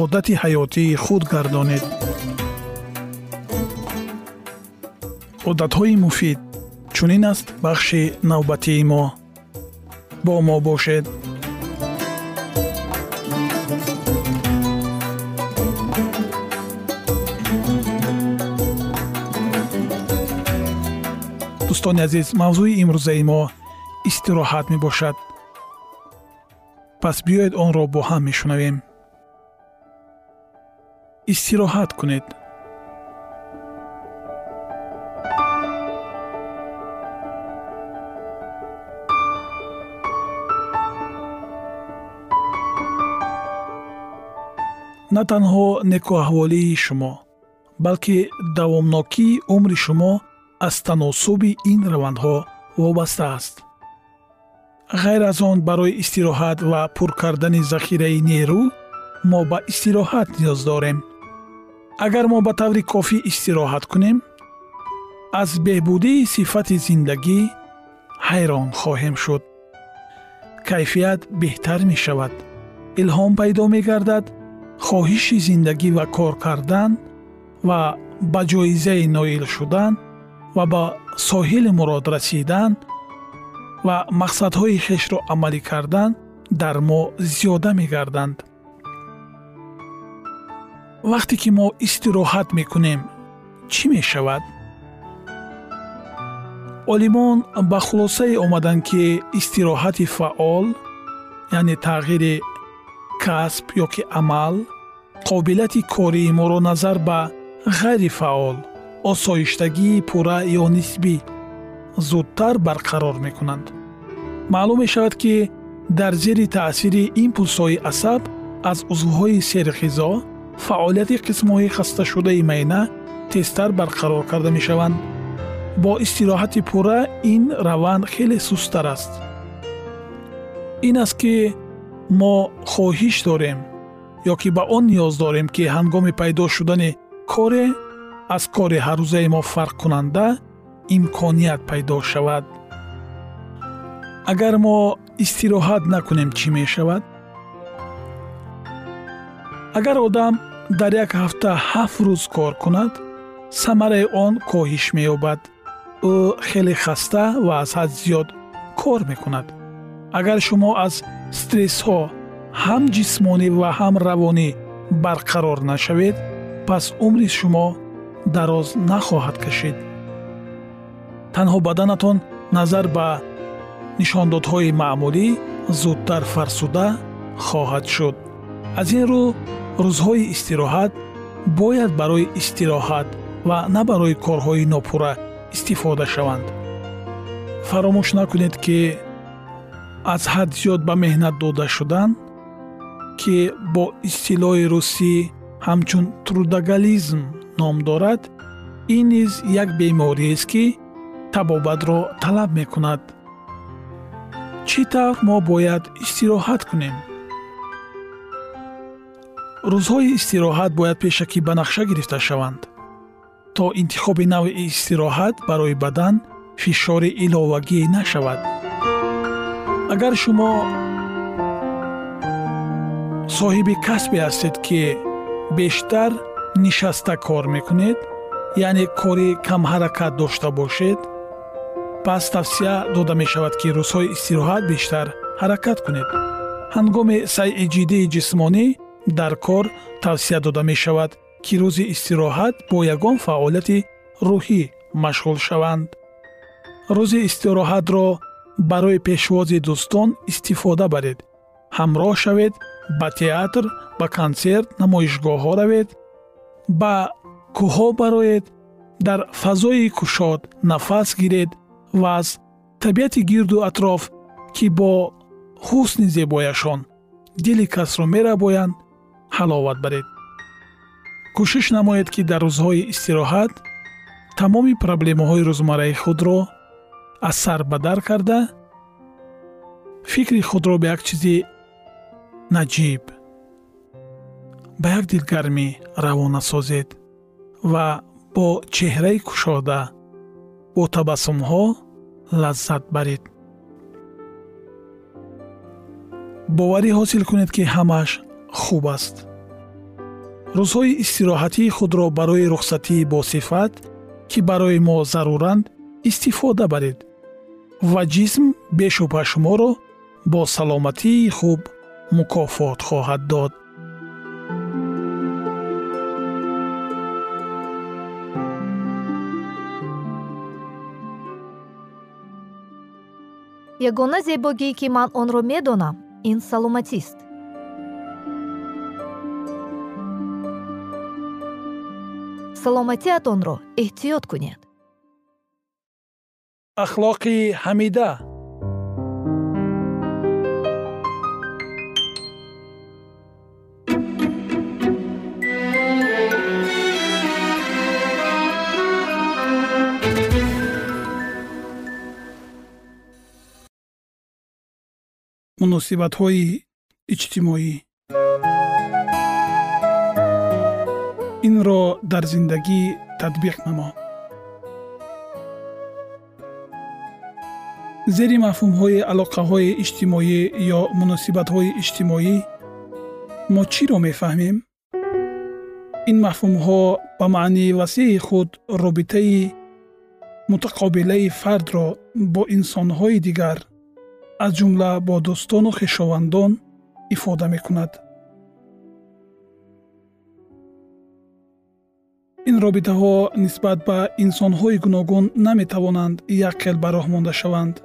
одати ҳаётии худ гардонед. Одатҳои муфид чунин аст бахши навбатии мо. Бо мо бошед. Дӯстони азиз мавзӯи имрӯзаи мо истироҳат мебошад. Пас биёед онро бо ҳам мешунавем истироҳат кунед. На танҳо некуаҳволии шумо балки давомнокии умри шумо аз таносуби ин равандҳо вобаста аст. Ғайр аз он барои истироҳат ва пур кардани захираи нерӯ мо ба истироҳат ниёз дорем агар мо ба таври кофӣ истироҳат кунем аз беҳбудии сифати зиндагӣ ҳайрон хоҳем шуд. Кайфият беҳтар мешавад. Илҳом пайдо мегардад хоҳиши зиндагӣ ва кор кардан ва ба ҷоизаи ноил шудан ва ба соҳили мурод расидан ва мақсадҳои хешро амалӣ кардан дар мо зиёда мегарданд вақте ки мо истироҳат мекунем чӣ мешавад? Олимон ба хулосае омаданд ки истироҳати фаъол яъне тағйири касб ё ки амал қобилияти кории моро назар ба ғайрифаъол осоиштагии пурра ё нисбӣ зудтар барқарор мекунанд. Маълум мешавад ки дар зери таъсири импулсҳои асаб аз узвҳои серғизо фаъолияти қисмҳои хасташудаи майъна тезтар барқарор карда мешаванд. Бо истироҳати пурра ин раванд хеле сусттар аст. Ин аст ки мо хоҳиш дорем ё ки ба он ниёз дорем ки ҳангоми пайдо шудани коре аз кори ҳаррӯзаи мо фарқкунанда имконият пайдо шавад. Агар мо истироҳат накунем чӣ мешавад агар одам дар як ҳафта ҳафт рӯз кор кунад самараи он коҳиш меёбад. Ӯ хеле хаста ва аз ҳад зиёд кор мекунад. Агар шумо аз стрессҳо ҳам ҷисмонӣ ва ҳам равонӣ барқарор нашавед пас умри шумо дароз нахоҳад кашид танҳо баданатон назар ба нишондодҳои маъмулӣ зудтар фарсуда хоҳад шуд. Аз ин рӯ рӯзҳои истироҳат бояд барои истироҳат ва на барои корҳои нопурра истифода шаванд. Фаромӯш накунед ки аз ҳад зиёд ба меҳнат дода шудан ки бо истилоҳи русӣ ҳамчун трудогализм ном дорад ин низ як бемориест ки табобатро талаб мекунад. Чӣ тавр мо бояд истироҳат кунем рӯзҳои истироҳат бояд пешакӣ ба нақша гирифта шаванд. То интихоби нави истироҳат барои бадан фишори иловагӣ нашавад. Агар шумо соҳиби касбе ҳастед ки бештар нишаста кор мекунед яъне кори камҳаракат дошта бошед пас тавсия дода мешавад ки рӯзҳои истироҳат бештар ҳаракат кунед. Ҳангоми сайъи ҷиддии ҷисмонӣ дар кор тавсия дода мешавад ки рӯзи истироҳат бо ягон фаъолияти рӯҳӣ машғул шаванд. Рӯзи истироҳатро барои пешвози дӯстон истифода баред. Ҳамроҳ шавед ба театр ба консерт намоишгоҳҳо равед ба кӯҳҳо бароед дар фазои кушод нафас гиред ва аз табиати гирду атроф ки бо ҳусни зебояшон дили касро мерабоянд ҳаловат баред. Кӯшиш намоед ки дар рӯзҳои истироҳат тамоми проблемаҳои рӯзмарраи худро аз сар ба дар карда фикри худро ба як чизи наҷиб ба як дилгармӣ равона созед ва бо чеҳраи кушода бо табассумҳо лаззат баред. Боварӣ ҳосил кунед ки ҳамааш хуб аст. Рӯзҳои истироҳатии худро барои рухсатии босифат ки барои мо заруранд истифода баред ва ҷисм бешубҳа шуморо бо саломатии хуб мукофот хоҳад дод. Ягона зебогӣ ки ман онро медонам ин саломатист саломатиатонро эҳтиёт кунед. Ахлоқи ҳамида. Муносибатҳои иҷтимоӣ инро дар зиндагӣ татбиқ намо. Зери мафҳумҳои алоқаҳои иҷтимоӣ ё муносибатҳои иҷтимоӣ мо чиро мефаҳмем? Ин мафҳумҳо ба маънии васеъи худ робитаи мутақобилаи фардро бо инсонҳои дигар аз ҷумла бо дӯстону хешовандон ифода мекунад ин робитаҳо нисбат ба инсонҳои гуногун наметавонанд якхел ба роҳ монда шаванд.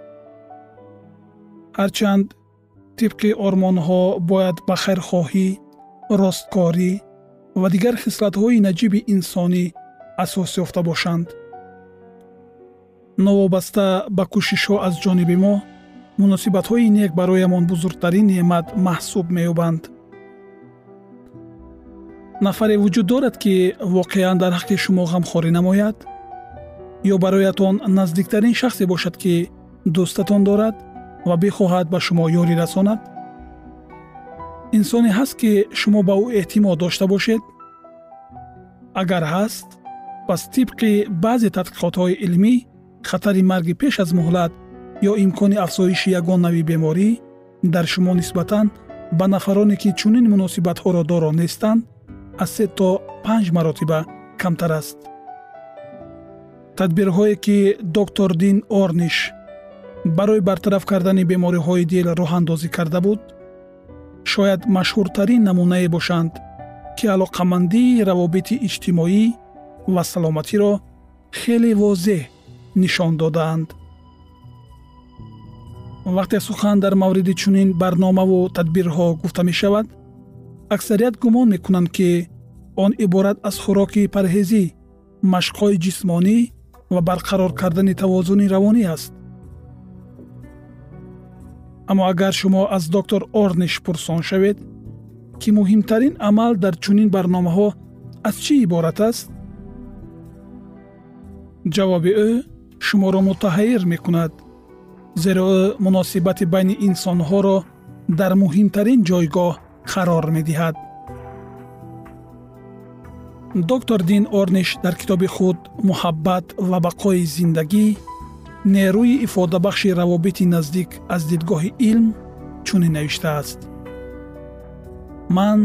Ҳарчанд тибқи ормонҳо бояд ба хайрхоҳӣ росткорӣ ва дигар хислатҳои наҷиби инсонӣ асос ёфта бошанд. Новобаста ба кӯшишҳо аз ҷониби мо муносибатҳои нек бароямон бузургтарин неъмат маҳсуб меёбанд нафаре вуҷуд дорад ки воқеан дар ҳаққи шумо ғамхорӣ намояд? Ё бароятон наздиктарин шахсе бошад ки дӯстатон дорад ва бихоҳад ба шумо ёрӣ расонад? Инсоне ҳаст ки шумо ба ӯ эътимод дошта бошед? Агар ҳаст пас тибқи баъзе тадқиқотҳои илмӣ хатари марги пеш аз муҳлат ё имкони афзоиши ягон нави беморӣ дар шумо нисбатан ба нафароне ки чунин муносибатҳоро доро нестанд аз се то панҷ маротиба камтар аст. Тадбирҳое ки доктор дин орниш барои бартараф кардани бемориҳои дил роҳандозӣ карда буд шояд машҳуртарин намунае бошанд ки алоқамандии равобити иҷтимоӣ ва саломатиро хеле возеҳ нишон додаанд. Вақте сухан дар мавриди чунин барномаву тадбирҳо гуфта мешавад аксарият гумон мекунанд ки он иборат аз хӯроки парҳезӣ машқҳои ҷисмонӣ ва барқарор кардани тавозуни равонӣ аст. Аммо агар шумо аз доктор орниш пурсон шавед ки муҳимтарин амал дар чунин барномаҳо аз чӣ иборат аст? Ҷавоби ӯ шуморо мутаҳайир мекунад зеро ӯ муносибати байни инсонҳоро дар муҳимтарин ҷойгоҳ қарор медиҳад. Доктор дин орниш дар китоби худ муҳаббат ва бақои зиндагӣ нерӯи ифодабахши равобити наздик аз дидгоҳи илм чунин навиштааст ман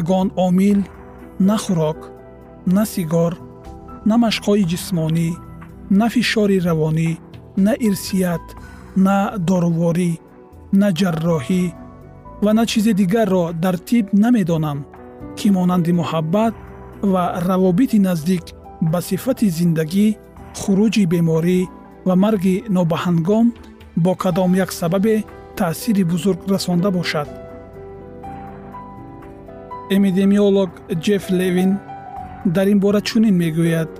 ягон омил на хӯрок на сигор на машқҳои ҷисмонӣ на фишори равонӣ на ирсият на доруворӣ на ҷарроҳӣ ва на чизе дигарро дар тиб намедонам ки монанди муҳаббат ва равобити наздик ба сифати зиндагӣ хуруҷи беморӣ ва марги нобаҳангом бо кадом як сабабе таъсири бузург расонда бошад. Эпидемиолог ҷеф левин дар ин бора чунин мегӯяд.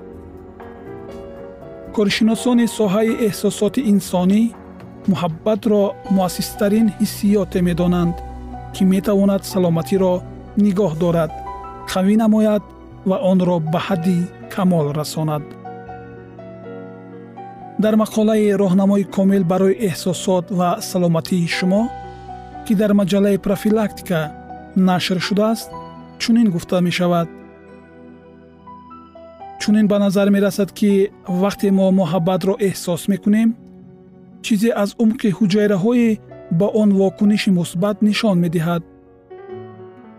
Коршиносони соҳаи эҳсосоти инсонӣ муҳаббатро муассистарин ҳиссиёте медонанд ки метавонад саломатиро нигоҳ дорад қавӣ намояд ва онро ба ҳадди камол расонад. Дар мақолаи роҳнамои комил барои эҳсосот ва саломатии шумо ки дар маҷаллаи профилактика нашр шудааст чунин гуфта мешавад. Чунин ба назар мерасад ки вақте мо муҳаббатро эҳсос мекунем чизе аз умқи ҳуҷайраҳои ба он вокуниши мусбат нишон медиҳад.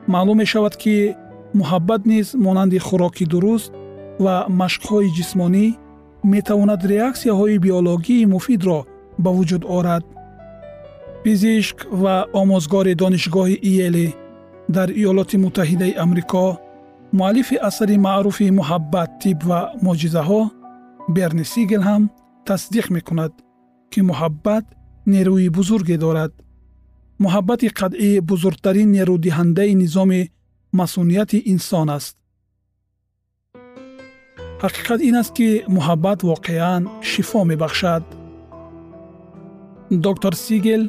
Маълум мешавад ки муҳаббат низ монанди хӯроки дуруст ва машқҳои ҷисмонӣ метавонад реаксияҳои биологии муфидро ба вуҷуд орад. Пизишк ва омӯзгори донишгоҳи иеле дар иёлоти муттаҳидаи амрико муаллифи асари маъруфи муҳаббат тиб ва моҷизаҳо берни сигел ҳам тасдиқ мекунад ки муҳаббат нерӯи бузурге дорад. Муҳаббати қатъӣ бузургтарин нерӯдиҳандаи низоми масъунияти инсон аст. Ҳақиқат ин аст ки муҳаббат воқеан шифо мебахшад. Доктор сигел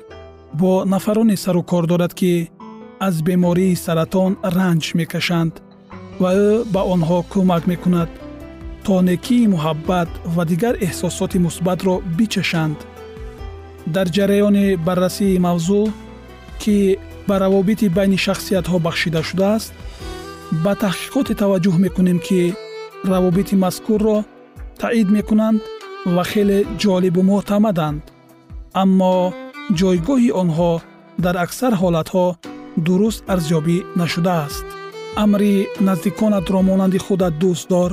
бо нафароне сару кор дорад ки аз бемории саратон ранҷ мекашанд ва ӯ ба онҳо кӯмак мекунад то некии муҳаббат ва дигар эҳсосоти мусбатро бичашанд дар ҷараёни баррасии мавзӯъ ки ба равобити байни шахсиятҳо бахшида шудааст ба таҳқиқоте таваҷҷӯҳ мекунем ки равобити мазкурро таъид мекунанд ва хеле ҷолибу муътамаданд аммо ҷойгоҳи онҳо дар аксар ҳолатҳо дуруст арзёбӣ нашудааст. Амри наздиконатро монанди худат дӯст дор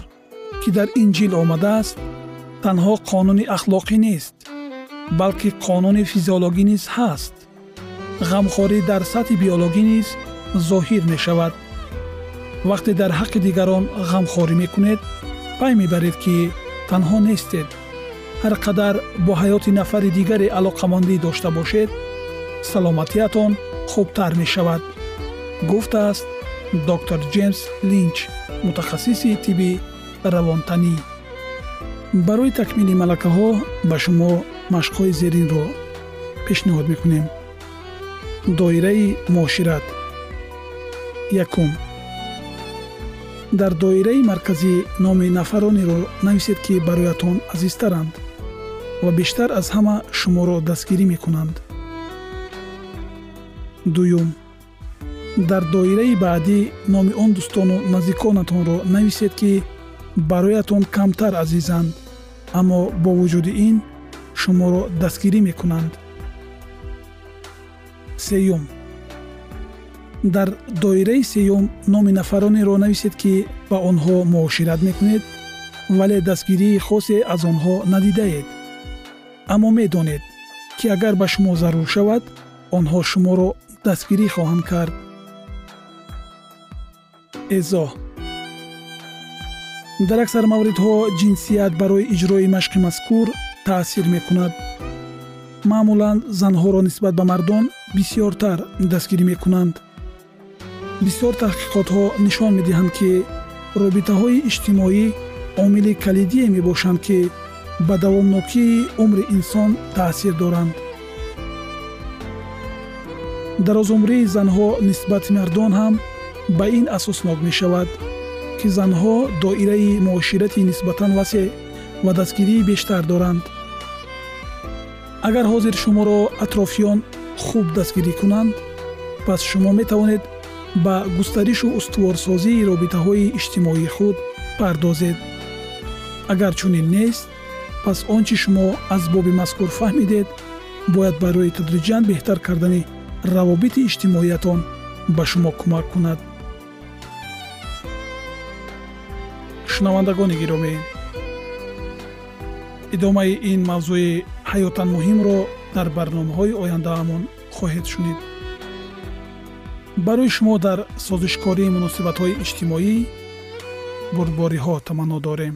ки дар инҷил омадааст танҳо қонуни ахлоқӣ нест балки қонуни физиологӣ низ ҳаст. Ғамхорӣ дар сатҳи биологӣ низ зоҳир мешавад. Вақте дар ҳаққи дигарон ғамхорӣ мекунед пай мебаред ки танҳо нестед. Ҳар қадар бо ҳаёти нафари дигаре алоқамандӣ дошта бошед саломатиятон хубтар мешавад гуфтааст доктор ҷеймс линч мутахассиси тибби равонтанӣ. Барои такмили малакаҳо ба шумо машқҳои зеринро пешниҳод мекунем. Доираи муошират. Якум. Дар доираи марказӣ номи нафаронеро нависед ки бароятон азизтаранд ва бештар аз ҳама шуморо дастгирӣ мекунанд. Дуюм. Дар доираи баъдӣ номи он дӯстону наздиконатонро нависед ки бароятон камтар азизанд аммо бо вуҷуди ин шуморо дастгирӣ мекунанд. Сеюм. Дар доираи сеюм номи нафаронеро нависед ки ба онҳо муошират мекунед вале дастгирии хосе аз онҳо надидаед аммо медонед ки агар ба шумо зарур шавад онҳо шуморо дастгирӣ хоҳанд кард. Эзоҳ дар аксар мавридҳо ҷинсият барои иҷрои машқи мазкур таъсир мекунад. Маъмулан занҳоро нисбат ба мардон бисьёртар дастгирӣ мекунанд. Бисьёр таҳқиқотҳо нишон медиҳанд ки робитаҳои иҷтимоӣ омили калидие мебошанд ки ба давомнокии умри инсон таъсир доранд. Дарозумрии занҳо нисбати мардон ҳам ба ин асоснок мешавад ки занҳо доираи муоширати нисбатан васеъ ва дастгирии бештар доранд агар ҳозир шуморо атрофиён хуб дастгирӣ кунанд пас шумо метавонед ба густаришу устуворсозии робитаҳои иҷтимоии худ пардозед. Агар чунин нест пас он чи шумо аз боби мазкур фаҳмидед бояд барои тадриҷан беҳтар кардани равобити иҷтимоиятон ба шумо кӯмак кунад. Шунавандагони гиромӣ идомаи ин мавзӯи ҳаётан муҳимро дар барномаҳои ояндаамон хоҳед шунид. Барои шумо дар созишкории муносибатҳои иҷтимоӣ бурдбориҳо таманно дорем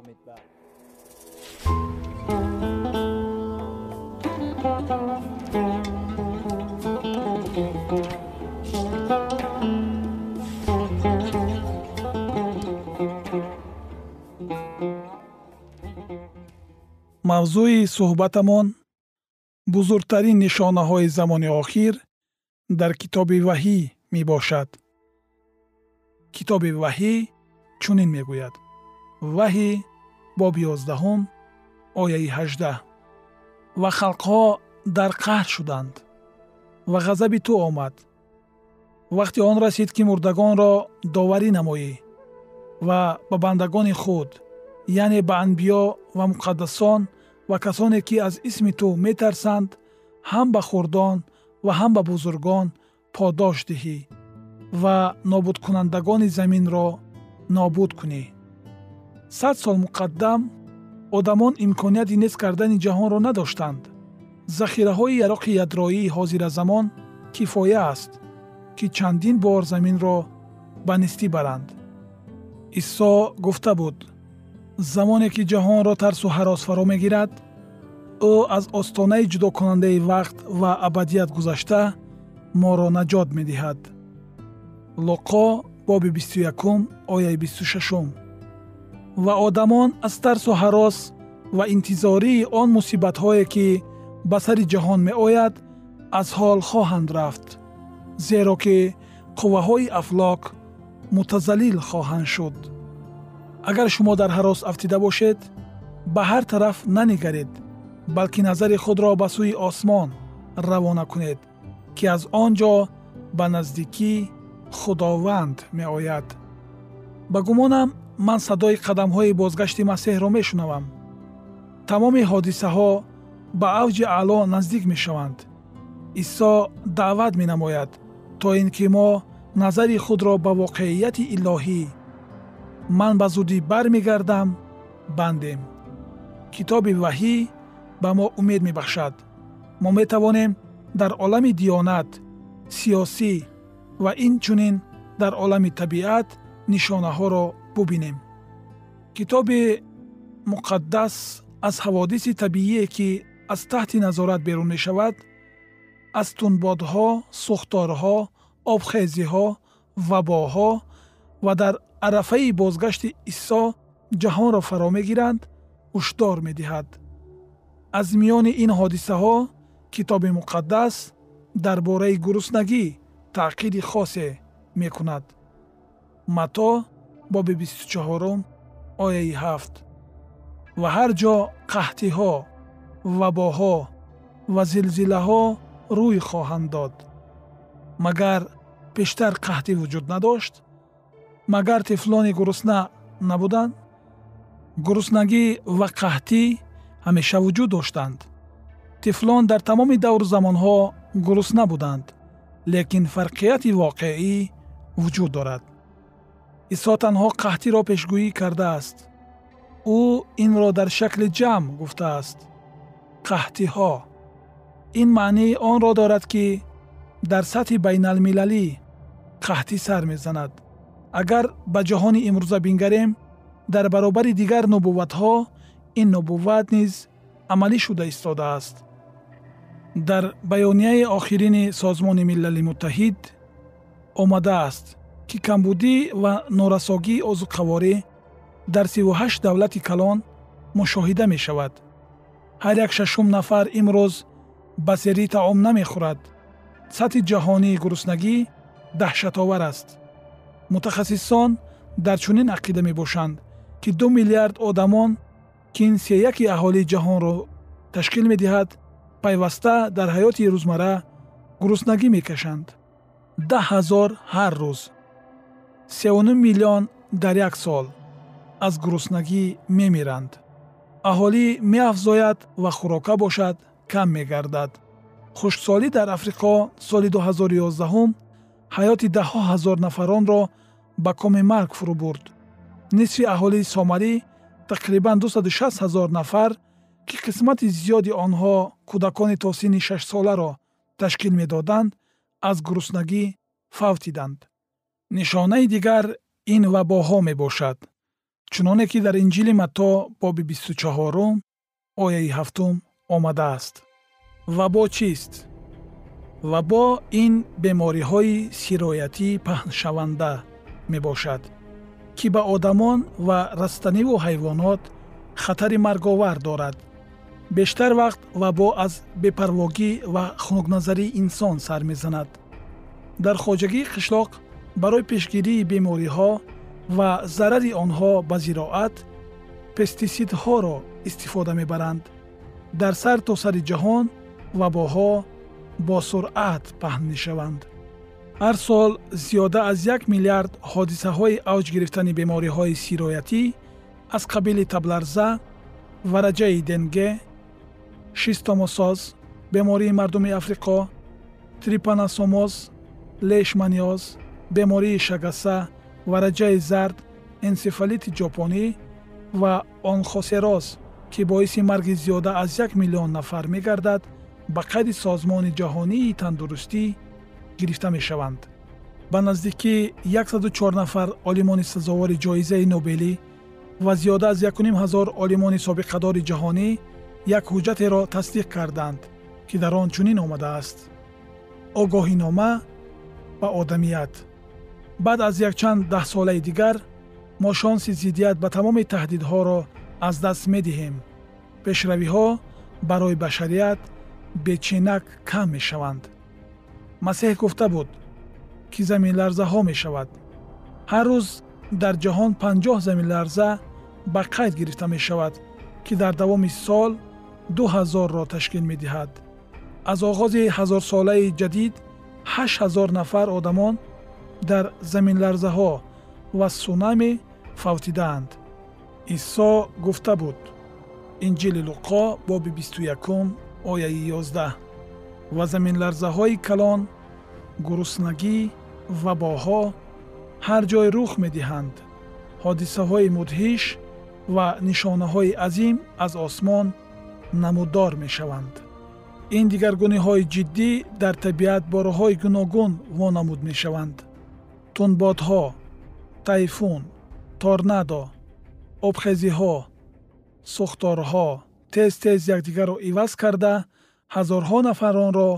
мавзӯи суҳбатамон бузургтарин нишонаҳои замони охир дар китоби ваҳӣ мебошад. Китоби ваҳӣ чунин мегӯяд. Ваҳӣ боби ёздаҳум ояи ҳаждаҳ. Ва халқҳо дар қаҳр шуданд. Ва ғазаби ту омад. Вақте он расид ки мурдагонро доварӣ намоӣ ва ба бандагони худ яъне ба анбиё ва муқаддасон ва касоне ки аз исми ту метарсанд ҳам ба хурдон ва ҳам ба бузургон подош диҳӣ ва нобудкунандагони заминро нобуд кунӣ. Сад сол муқаддам одамон имконияти нест кардани ҷаҳонро надоштанд. Захираҳои яроқи ядроии ҳозиразамон кифоя аст ки чандин бор заминро ба нистӣ баранд. Исо гуфта буд замоне ки ҷаҳонро тарсу ҳарос фаро мегирад ӯ аз остонаи ҷудокунандаи вақт ва абадият гузашта моро наҷот медиҳад луқо боби бисту якум ояи бисту шашум ва одамон аз тарсу ҳарос ва интизории он мусибатҳое ки ба сари ҷаҳон меояд аз ҳол хоҳанд рафт зеро ки қувваҳои афлок мутазаллил хоҳанд шуд агар шумо дар ҳарос афтида бошед ба ҳар тараф нанигаред балки назари худро ба сӯи осмон равона кунед ки аз он ҷо ба наздикӣ худованд меояд. Ба гумонам ман садои қадамҳои бозгашти масеҳро мешунавам. Тамоми ҳодисаҳо ба авҷи аъло наздик мешаванд. Исо даъват менамояд то ин ки мо назари худро ба воқеияти илоҳӣ ман ба зудӣ бармегардам бандем. Китоби ваҳӣ ба мо умед мебахшад. Мо метавонем дар олами диёнат сиёсӣ ва инчунин дар олами табиат нишонаҳоро бубинем. Китоби муқаддас аз ҳаводиси табиие ки аз таҳти назорат берун мешавад аз тунбодҳо сӯхторҳо обхезиҳо вабоҳо ва дар арафаи бозгашти исо ҷаҳонро фаро мегиранд ҳушдор медиҳад. Аз миёни ин ҳодисаҳо китоби муқаддас дар бораи гуруснагӣ таъқиди хосе мекунад. Боби бисту чаҳорум ояи ҳафт. Ва ҳар ҷо қаҳтиҳо вабоҳо ва зилзилаҳо рӯй хоҳанд дод. Магар пештар қаҳтӣ вуҷуд надошт магар тифлони гурусна набуданд гуруснагӣ ва қаҳтӣ ҳамеша вуҷуд доштанд. Тифлон дар тамоми давру замонҳо гурусна буданд лекин фарқияти воқеӣ вуҷуд дорад. Исо танҳо қаҳтиро пешгӯӣ кардааст. Ӯ инро дар шакли ҷамъ гуфтааст. Қаҳтиҳо. Ин маънии онро дорад ки дар сатҳи байналмилалӣ қаҳтӣ сар мезанад агар ба ҷаҳони имрӯза бингарем дар баробари дигар нубувватҳо ин нубувват низ амалӣ шуда истодааст дар баёнияи охирини созмони милали муттаҳид омадааст ки камбудӣ ва норасогии озуқаворӣ дар 38 давлати калон мушоҳида мешавад. Ҳар як шашум нафар имрӯз ба зери таом намехӯрад. Сатҳи ҷаҳонии гуруснагӣ даҳшатовар аст мутахассисон дар чунин ақида мебошанд ки ду миллиард одамон ки ин сеяки аҳолии ҷаҳонро ташкил медиҳад пайваста дар ҳаёти рӯзмарра гуруснагӣ мекашанд. Даҳ ҳазор ҳар рӯз. Сеюнум миллион дар як сол аз гуруснагӣ мемиранд. Аҳолӣ меафзояд ва хӯрока бошад кам мегардад. Хушксолӣ дар африқо соли 2011 ҳаёти даҳҳо ҳазор нафаронро ба коми марг фурӯ бурд нисфи аҳолии сомалӣ тақрибан 26 ҳазор нафар ки қисмати зиёди онҳо кӯдакони то синни шашсоларо ташкил медоданд аз гуруснагӣ фавтиданд нишонаи дигар ин вабоҳо мебошад. Чуноне ки дар инҷили матто боби бисту чаҳорум ояи ҳафтум омадааст. Вабо чист? Вабо ин бемориҳои сироятӣ паҳншаванда мебошад ки ба одамон ва растаниву ҳайвонот хатари марговар дорад. Бештар вақт вабо аз бепарвогӣ ва хунукназарии инсон сар мезанад. Дар хоҷагии қишлоқ барои пешгирии бемориҳо ва зарари онҳо ба зироат пестисидҳоро истифода мебаранд. Дар сар то сари ҷаҳон вабоҳо бо суръат паҳн мешаванд ҳар сол зиёда аз як миллиард ҳодисаҳои авҷ гирифтани бемориҳои сироятӣ аз қабили табларза вараҷаи денге шистомосоз бемории мардуми африқо трипанасомоз лешманиёз бемории шагаса вараҷаи зард энсефалити ҷопонӣ ва онхосероз ки боиси марги зиёда аз як миллион нафар мегардад ба қайди созмони ҷаҳонии тандурустӣ гирифта мешаванд. Ба наздики 14 нафар олимони сазовори ҷоизаи нобелӣ ва зиёда аз 1ҳазор олимони собиқадори ҷаҳонӣ як ҳуҷҷатеро тасдиқ карданд ки дар он чунин омадааст. Огоҳинома ба одамият. Баъд аз якчанд даҳсолаи дигар мо шонси зиддият ба тамоми таҳдидҳоро аз даст медиҳем. Пешравиҳо барои башарият беченак кам мешаванд масеҳ гуфта буд ки заминларзаҳо мешавад ҳар рӯз дар ҷаҳон панҷоҳ заминларза ба қайд гирифта мешавад ки дар давоми сол ду ҳазорро ташкил медиҳад аз оғози ҳазорсолаи ҷадид ҳашт ҳазор нафар одамон дар заминларзаҳо ва сунами фавтидаанд исо гуфта буд инҷили луқо боби бисту якум ояи ёздаҳ ва заминларзаҳои калон гуруснагӣ вабоҳо ҳар ҷой рух медиҳанд. Ҳодисаҳои мудҳиш ва нишонаҳои азим аз осмон намуддор мешаванд. Ин дигаргуниҳои ҷиддӣ дар табиат бо роҳҳои гуногун вонамуд мешаванд. Тунбодҳо тайфун торнадо обхезиҳо сӯхторҳо тез тез якдигарро иваз карда ҳазорҳо нафаронро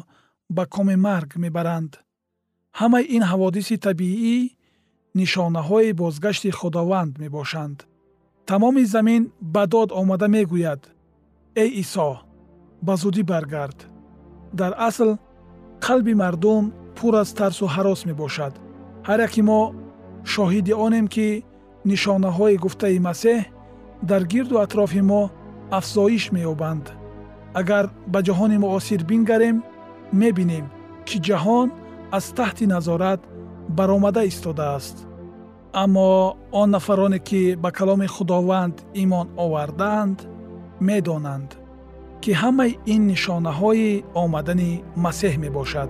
ба коми марг мебаранд. Ҳамаи ин ҳаводиси табиӣ нишонаҳои бозгашти худованд мебошанд. Тамоми замин ба дод омада мегӯяд. Эй исо ба зудӣ баргард. Дар асл қалби мардум пур аз тарсу ҳарос мебошад. Ҳар яке мо шоҳиди онем ки нишонаҳои гуфтаи масеҳ дар гирду атрофи мо афзоиш меёбанд агар ба ҷаҳони муосир бингарем мебинем ки ҷаҳон аз таҳти назорат баромада истодааст. Аммо он нафароне ки ба каломи худованд имон овардаанд медонанд ки ҳамаи ин нишонаҳои омадани масеҳ мебошад